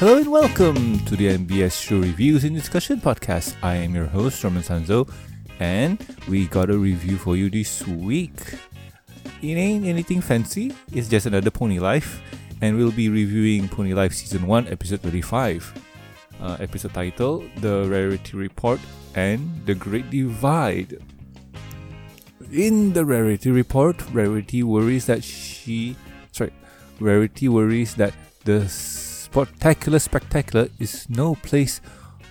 Hello and welcome to the MBS Show Reviews and Discussion Podcast. I am your host, Norman Sanzo, and we got a review for you this week. It ain't anything fancy, it's just another Pony Life, and we'll be reviewing Pony Life Season 1, Episode 35. Uh, episode title The Rarity Report and The Great Divide. In the Rarity Report, Rarity worries that she. Sorry, Rarity worries that the Sportacular Spectacular is no place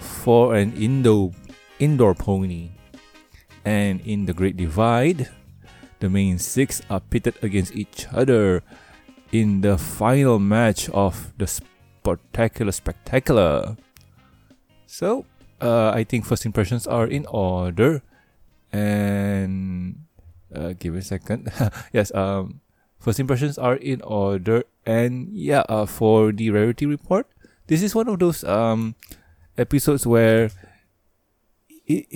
for an Indo indoor pony. And in the Great Divide, the main six are pitted against each other in the final match of the Sportacular Spectacular. So, uh, I think first impressions are in order, and uh, give me a second. yes, um, first impressions are in order, and yeah, uh, for the rarity report, this is one of those um episodes where it,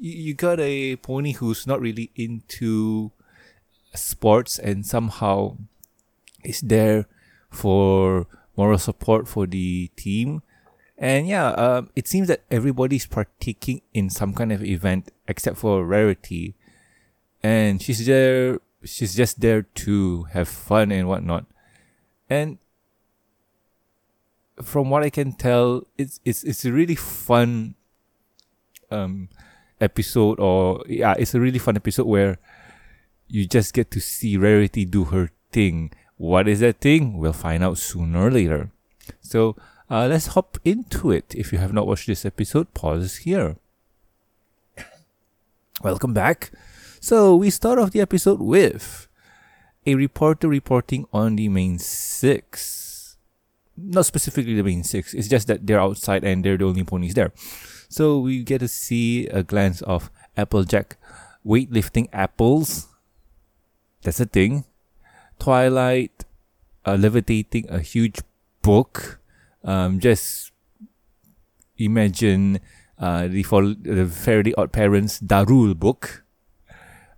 you got a pony who's not really into sports and somehow is there for moral support for the team. And yeah, um, it seems that everybody's partaking in some kind of event except for Rarity. And she's there, she's just there to have fun and whatnot. And from what I can tell, it's it's it's a really fun um episode or yeah, it's a really fun episode where you just get to see Rarity do her thing. What is that thing? We'll find out sooner or later. So uh, let's hop into it. If you have not watched this episode, pause here. Welcome back. So we start off the episode with a reporter reporting on the main six. Not specifically the main six, it's just that they're outside and they're the only ponies there. So we get to see a glance of Applejack weightlifting apples. That's a thing. Twilight uh, levitating a huge book. Um, just imagine uh, the, for, the Fairly Odd Parents Da Rules book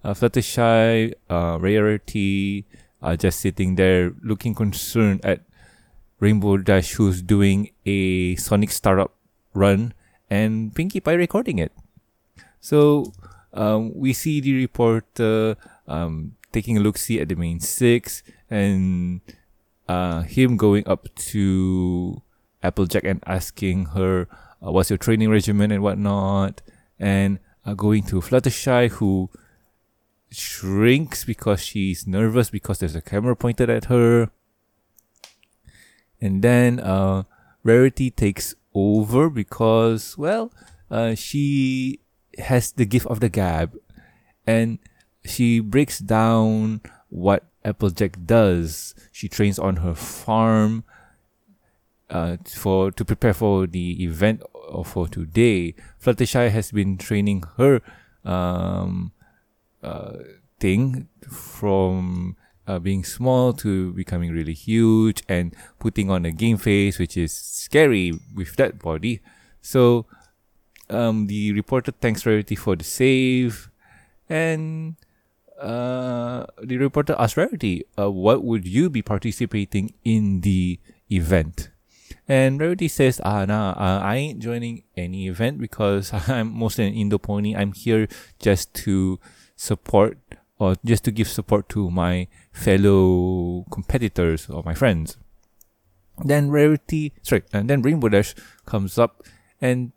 uh, Fluttershy, uh, Rarity are just sitting there looking concerned at Rainbow Dash, who's doing a Sonic startup run, and Pinkie Pie recording it. So um, we see the reporter um, taking a look see at the main six, and uh, him going up to Applejack and asking her, uh, "What's your training regimen and whatnot?" And uh, going to Fluttershy, who shrinks because she's nervous because there's a camera pointed at her. And then uh, Rarity takes over because, well, uh, she has the gift of the gab and she breaks down what Applejack does. She trains on her farm uh, for to prepare for the event for today. Fluttershy has been training her um, uh, thing from uh, being small to becoming really huge and putting on a game face, which is scary with that body. So, um, the reporter thanks Rarity for the save, and uh, the reporter asks Rarity, uh, "What would you be participating in the event?" And Rarity says, "Ah, nah, uh, I ain't joining any event because I'm mostly an Indo pony. I'm here just to." Support or just to give support to my fellow competitors or my friends. Then Rarity, sorry, and then Rainbow Dash comes up and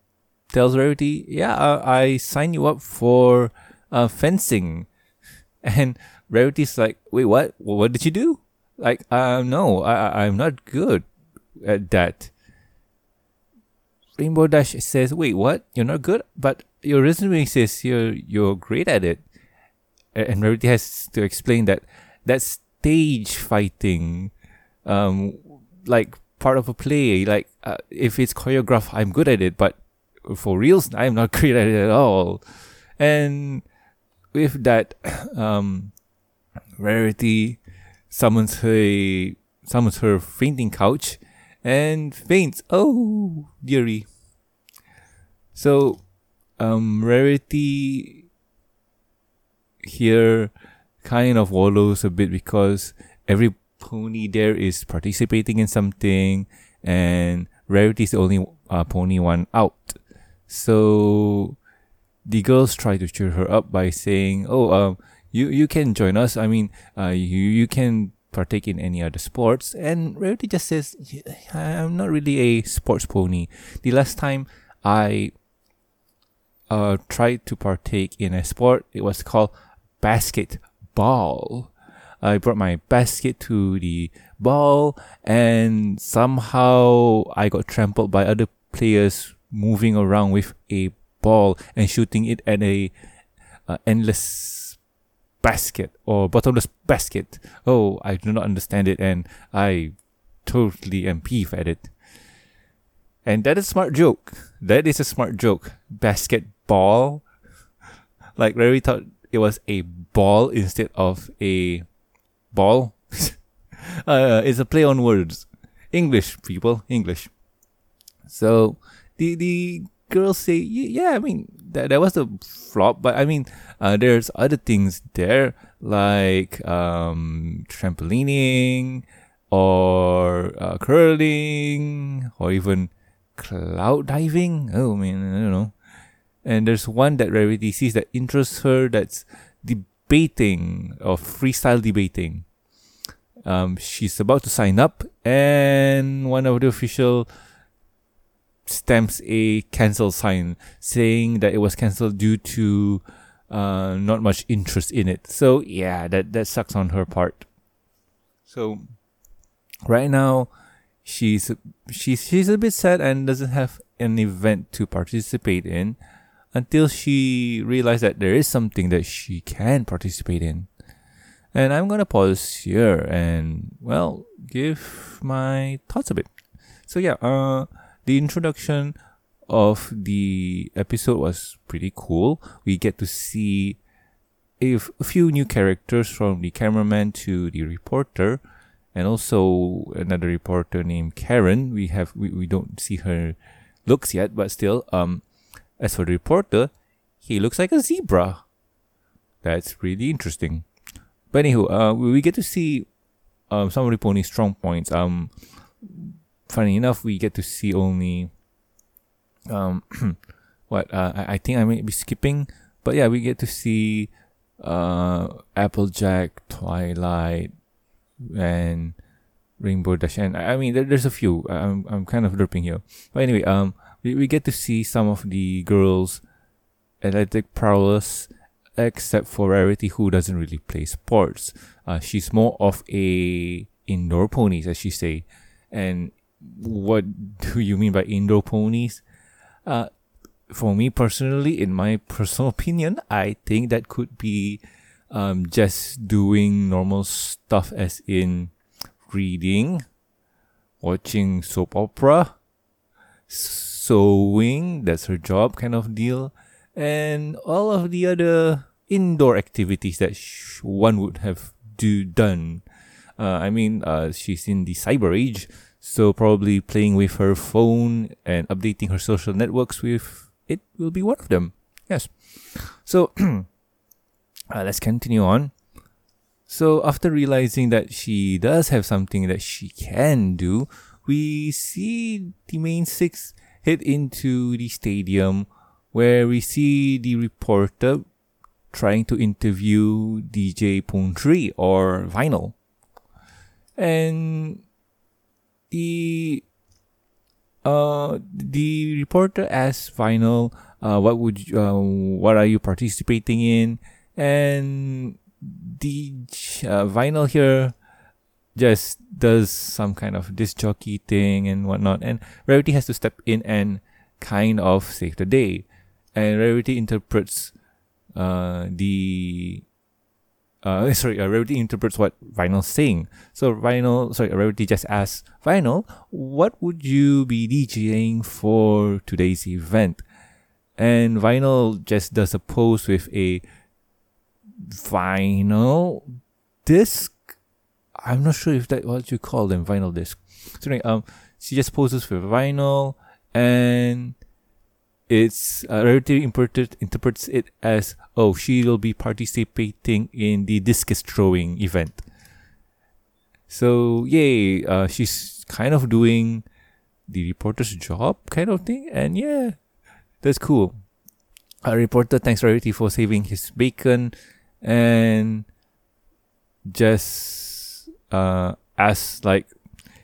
tells Rarity, "Yeah, uh, I sign you up for uh, fencing." And Rarity's like, "Wait, what? What did you do?" Like, uh, no, I, I'm not good at that. Rainbow Dash says, "Wait, what? You're not good, but your resume says you're you're great at it." And Rarity has to explain that that stage fighting, um, like part of a play, like uh, if it's choreographed, I'm good at it, but for reals, I'm not great at it at all. And with that, um, Rarity summons her summons her fainting couch and faints. Oh, dearie. So, um, Rarity here kind of wallows a bit because every pony there is participating in something and Rarity is the only uh, pony one out. So the girls try to cheer her up by saying, "Oh, um, you you can join us. I mean, uh, you you can partake in any other sports." And Rarity just says, "I'm not really a sports pony. The last time I uh tried to partake in a sport, it was called basketball." I brought my basket to the ball, and somehow I got trampled by other players moving around with a ball and shooting it at a uh, endless basket or bottomless basket. Oh, I do not understand it, and I totally am peeved at it. And that is a smart joke. That is a smart joke. Basketball. Like Larry thought it was a ball instead of a ball. uh, it's a play on words. English, people, English. So the the girls say, yeah, I mean that that was a flop, but I mean uh, there's other things there like um, trampolining or uh, curling or even cloud diving. Oh I mean I don't know. And there's one that Rarity sees that interests her. That's debating or freestyle debating. Um, she's about to sign up, and one of the official stamps a cancel sign saying that it was cancelled due to uh, not much interest in it. So yeah, that that sucks on her part. So right now, she's she's she's a bit sad and doesn't have an event to participate in until she realized that there is something that she can participate in. And I'm gonna pause here and well give my thoughts a bit. So yeah, uh, the introduction of the episode was pretty cool. We get to see a, few new characters from the cameraman to the reporter, and also another reporter named Karen. We have we, we don't see her looks yet, but still, um, as for the reporter, he looks like a zebra. That's really interesting. But anywho, uh, we get to see um, some of the pony's strong points. Um, funny enough, we get to see only um, what uh, I, think I may be skipping, but yeah, we get to see uh, Applejack, Twilight, and Rainbow Dash, and I mean there, there's a few. I'm I'm kind of derping here, but anyway, um, we, get to see some of the girls' athletic prowess, except for Rarity, who doesn't really play sports. Uh, she's more of a indoor ponies, as she say, and what do you mean by indoor ponies? Uh, for me personally, in my personal opinion, I think that could be um, just doing normal stuff, as in reading, watching soap opera, sewing, that's her job kind of deal, and all of the other indoor activities that sh- one would have do done. Uh, I mean, uh, she's in the cyber age, so probably playing with her phone and updating her social networks with it will be one of them. Yes. So uh, let's continue on. So after realizing that she does have something that she can do, we see the main six head into the stadium where we see the reporter trying to interview DJ Pon-3 or Vinyl. And the uh the reporter asks Vinyl, uh, what would you, uh, what are you participating in? And the uh, Vinyl here just does some kind of disc jockey thing and whatnot, and Rarity has to step in and kind of save the day. And Rarity interprets uh, the uh, sorry, uh, Rarity interprets what Vinyl's saying. So Vinyl, sorry, Rarity just asks Vinyl, what would you be DJing for today's event? And Vinyl just does a pose with a vinyl disc. I'm not sure if that what you call them, vinyl disc. So anyway, um, she just poses with vinyl, and it's uh, Rarity interpreted, interprets it as oh she will be participating in the discus throwing event. So yay, uh, she's kind of doing the reporter's job kind of thing. And yeah, that's cool. A reporter thanks Rarity for saving his bacon and just uh, asked like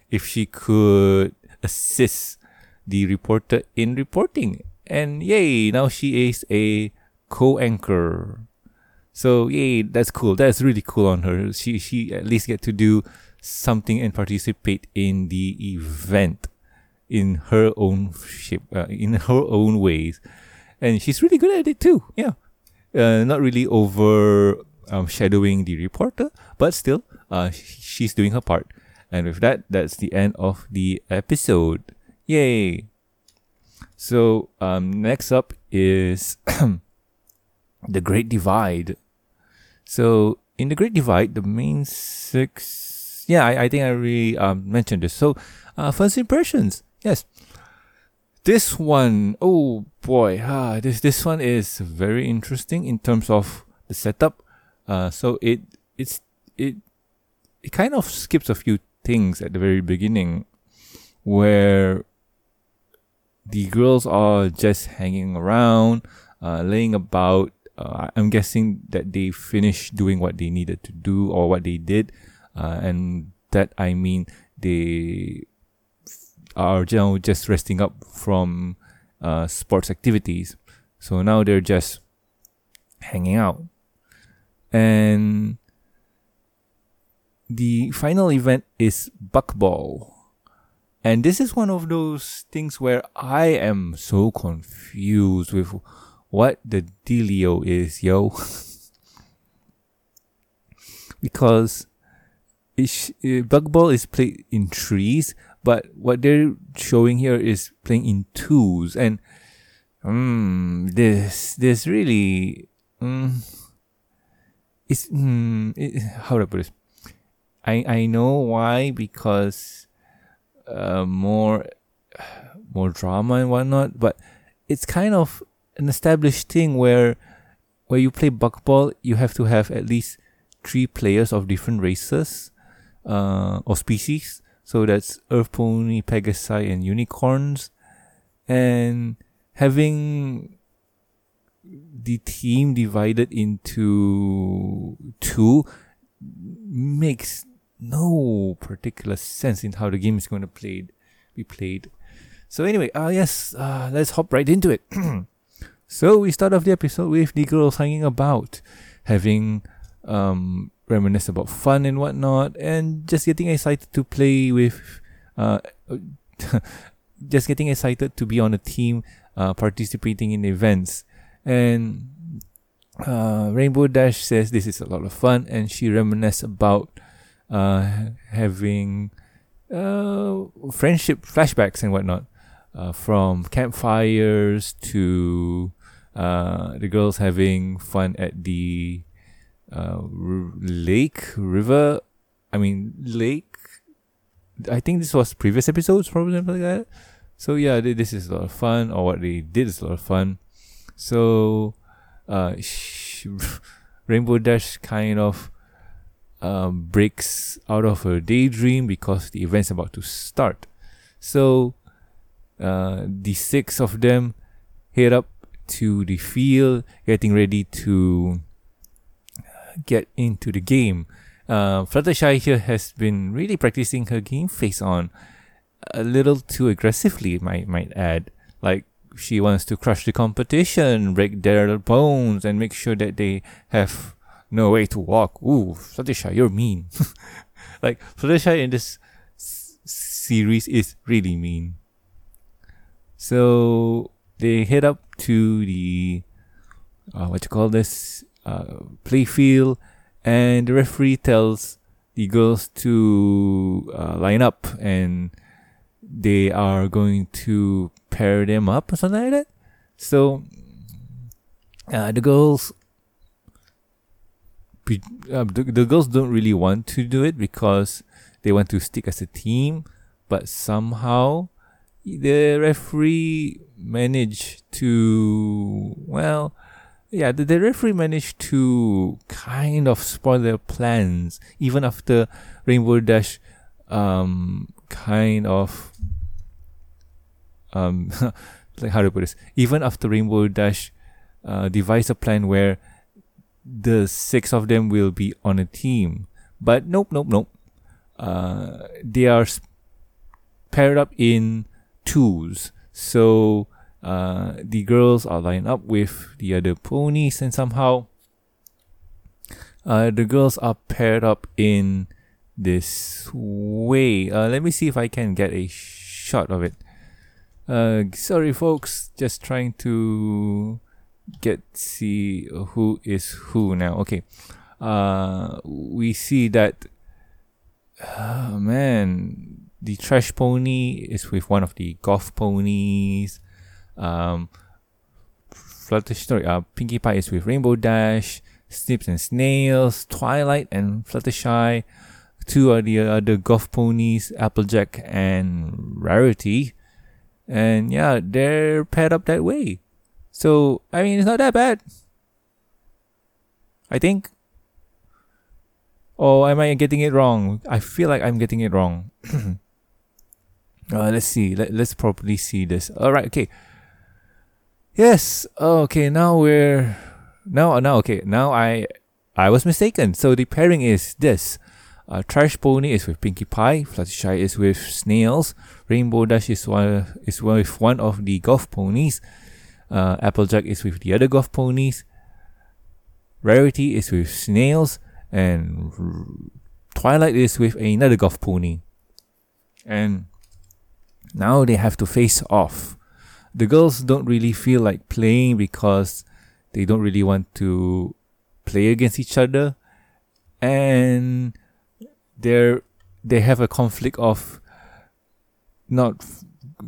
if she could assist the reporter in reporting. And yay, now she is a co-anchor. So yay, that's cool. That's really cool on her. She she at least get to do something and participate in the event in her own shape, uh, in her own ways, and she's really good at it too. Yeah, uh, not really over um, shadowing the reporter, but still, uh, she's doing her part. And with that, that's the end of the episode. Yay! So um, next up is the Great Divide. So in the Great Divide, the main six. Yeah, I, I think I already um, mentioned this. So uh, first impressions. Yes. This one, oh boy, ah, this this one is very interesting in terms of the setup. Uh, so it it's it it kind of skips a few things at the very beginning, where the girls are just hanging around, uh, laying about. Uh, I'm guessing that they finished doing what they needed to do or what they did, uh, and that I mean they are you know, just resting up from uh, sports activities. So now they're just hanging out. And the final event is Buckball. And this is one of those things where I am so confused with what the dealio is, yo. because it, uh, Buckball is played in trees, but what they're showing here is playing in twos, and um, this this really um, it's um, it, how do I put this? I I know why because uh, more more drama and whatnot, but it's kind of an established thing where where you play buckball, you have to have at least three players of different races uh, or species so that's Earth Pony, Pegasi, and Unicorns. And having the team divided into two makes no particular sense in how the game is going to played, be played. So anyway, uh, yes, uh, let's hop right into it. so we start off the episode with the girls hanging about, having um, reminisce about fun and whatnot, and just getting excited to play with, uh, just getting excited to be on a team, uh, participating in events. And uh, Rainbow Dash says this is a lot of fun, and she reminisces about uh, having uh, friendship flashbacks and whatnot, uh, from campfires to uh, the girls having fun at the uh, r- lake, river. I mean, lake. I think this was previous episodes, probably something like that. So yeah, this is a lot of fun, or what they did is a lot of fun. So, uh, sh- Rainbow Dash kind of um, breaks out of her daydream because the event's about to start. So, uh, the six of them head up to the field, getting ready to get into the game. Uh, Fluttershy here has been really practicing her game face on a little too aggressively, might might add. Like she wants to crush the competition, break their bones, and make sure that they have no way to walk. Ooh, Fluttershy, you're mean. like Fluttershy in this s- series is really mean. So they head up to the uh, what you call this uh, play field, and the referee tells the girls to uh, line up, and they are going to pair them up or something like that. So uh, the girls, uh, the, the girls don't really want to do it because they want to stick as a team, but somehow the referee managed to well yeah, the, the referee managed to kind of spoil their plans even after Rainbow Dash um kind of um, like how to put this, even after Rainbow Dash uh, devise a plan where the six of them will be on a team. But nope, nope, nope. Uh, they are paired up in twos. So uh, the girls are lined up with the other ponies, and somehow uh, the girls are paired up in this way. Uh, let me see if I can get a shot of it. Uh, sorry, folks, just trying to get see who is who now. Okay, uh, we see that. Uh, man, the trash pony is with one of the golf ponies. Um, Fluttershy, sorry, uh, Pinkie Pie is with Rainbow Dash. Snips and Snails, Twilight and Fluttershy. Two are the other golf ponies, Applejack and Rarity. And yeah, they're paired up that way. So, I mean, it's not that bad. I think. Or am I getting it wrong? I feel like I'm getting it wrong. uh, let's see. Let, let's properly see this. Alright, okay. Yes. Okay, now we're now now okay. Now I I was mistaken. So the pairing is this. Uh, Trash Pony is with Pinkie Pie. Fluttershy is with Snails. Rainbow Dash is one is with one of the golf ponies. Uh, Applejack is with the other golf ponies. Rarity is with Snails, and Twilight is with another golf pony. And now they have to face off. The girls don't really feel like playing because they don't really want to play against each other, and they're they have a conflict of not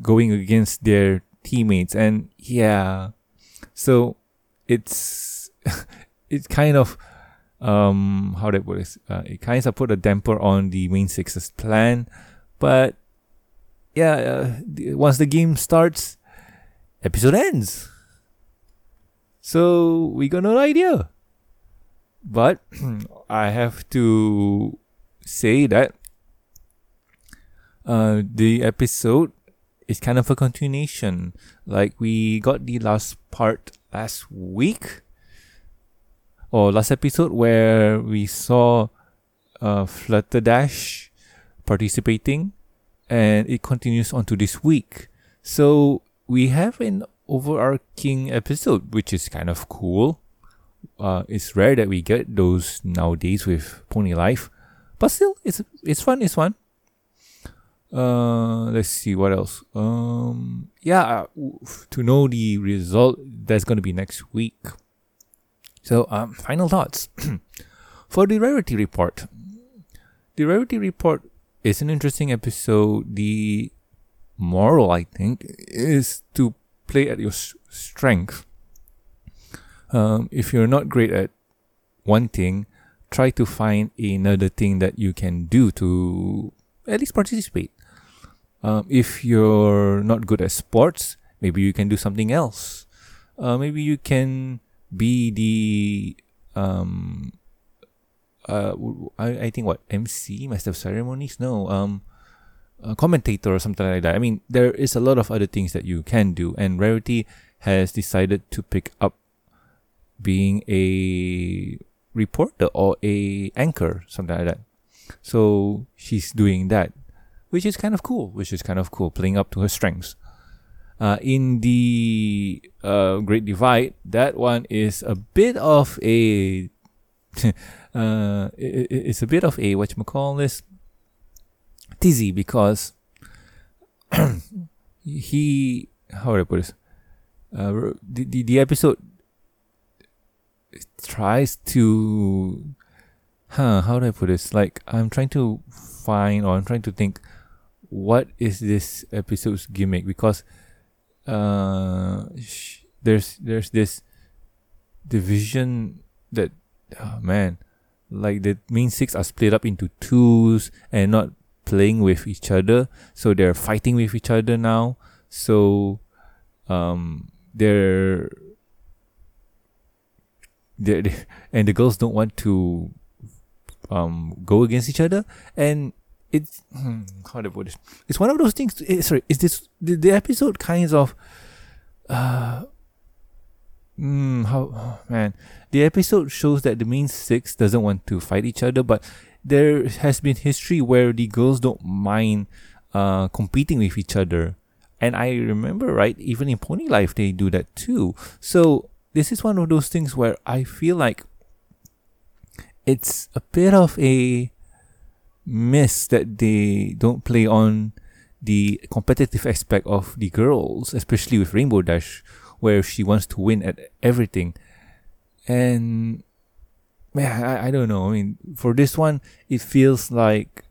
going against their teammates and yeah. So it's it's kind of um how that works uh, it kind of put a damper on the main six's plan but yeah uh, once the game starts episode ends. So we got no idea. But i have to say that uh, the episode is kind of a continuation. Like we got the last part last week or last episode where we saw uh, Flutterdash participating, and it continues on to this week. So we have an overarching episode, which is kind of cool. Uh, it's rare that we get those nowadays with Pony Life, but still, it's it's fun. It's fun. Uh, let's see what else. Um, yeah, to know the result, that's gonna be next week. So, um, final thoughts for the rarity report. The rarity report is an interesting episode. The moral, I think, is to play at your strength. Um, if you're not great at one thing, try to find another thing that you can do to at least participate. Um, if you're not good at sports, maybe you can do something else. Uh, maybe you can be the um, uh, I, I think what MC master of ceremonies no um a commentator or something like that. I mean, there is a lot of other things that you can do, and Rarity has decided to pick up being a reporter or a anchor, something like that. So she's doing that which is kind of cool, which is kind of cool, playing up to her strengths. Uh, in the uh, Great Divide, that one is a bit of a, uh, it, it's a bit of a what you call this, tizzy because he how would I put this? Uh, the, the the episode tries to, huh? How do I put this? Like I'm trying to find or I'm trying to think what is this episode's gimmick? Because uh sh- there's there's this division that oh man like the main six are split up into twos and not playing with each other. So they're fighting with each other now. So um they're they're and the girls don't want to um go against each other. And it's hmm, how I put this? It's one of those things. eh, sorry, is this the, the episode kinds of uh mm, how oh, man the episode shows that the main six doesn't want to fight each other, but there has been history where the girls don't mind uh competing with each other. And I remember, right, even in Pony Life, they do that too. So this is one of those things where I feel like it's a bit of a miss that they don't play on the competitive aspect of the girls, especially with Rainbow Dash, where she wants to win at everything. And man, I, I don't know. I mean, for this one, it feels like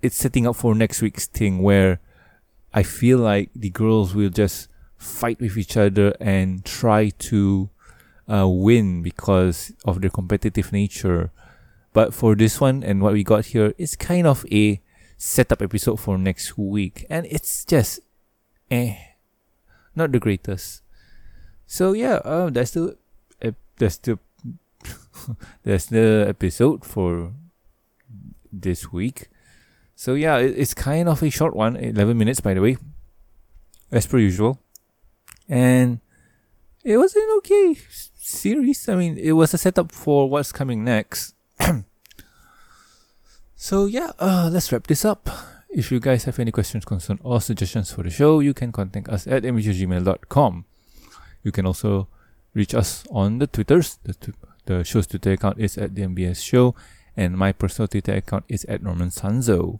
it's setting up for next week's thing where I feel like the girls will just fight with each other and try to uh, win because of their competitive nature. But for this one and what we got here, it's kind of a setup episode for next week, and it's just eh, not the greatest. So yeah, uh, that's the ep- that's the that's the episode for this week. So yeah, it, it's kind of a short one, eleven minutes by the way, as per usual, and it was an okay series. I mean, it was a setup for what's coming next. So yeah, uh, let's wrap this up. If you guys have any questions, concerns, or suggestions for the show, you can contact us at mbjgmail.com. You can also reach us on the Twitters. The, the show's Twitter account is at the MBS Show, and my personal Twitter account is at Norman Sanzo.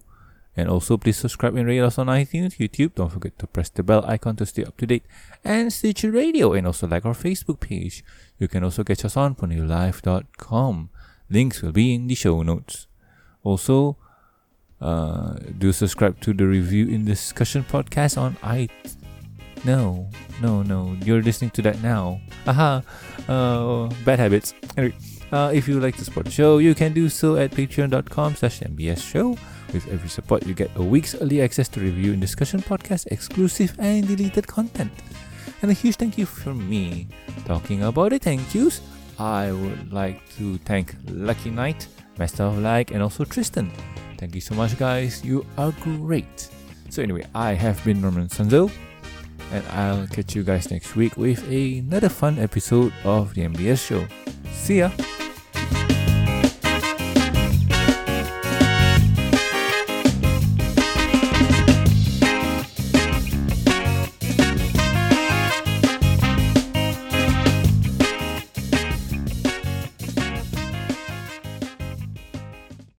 And also, please subscribe and rate us on iTunes, YouTube. Don't forget to press the bell icon to stay up to date, and Stitcher Radio, and also like our Facebook page. You can also catch us on ponylife.com. Links will be in the show notes. Also, uh, do subscribe to the Review in Discussion podcast on i. No, no, no. You're listening to that now. Aha. Uh, bad habits. Anyway, uh, if you like to support the show, you can do so at patreon.com slash mbs show. With every support, you get a week's early access to review and discussion podcast, exclusive and deleted content. And a huge thank you from me. Talking about it, thank yous, I would like to thank Lucky Knight, Master of Like, and also Tristan. Thank you so much, guys. You are great. So, anyway, I have been Norman Sanzo, and I'll catch you guys next week with another fun episode of the MBS show. See ya!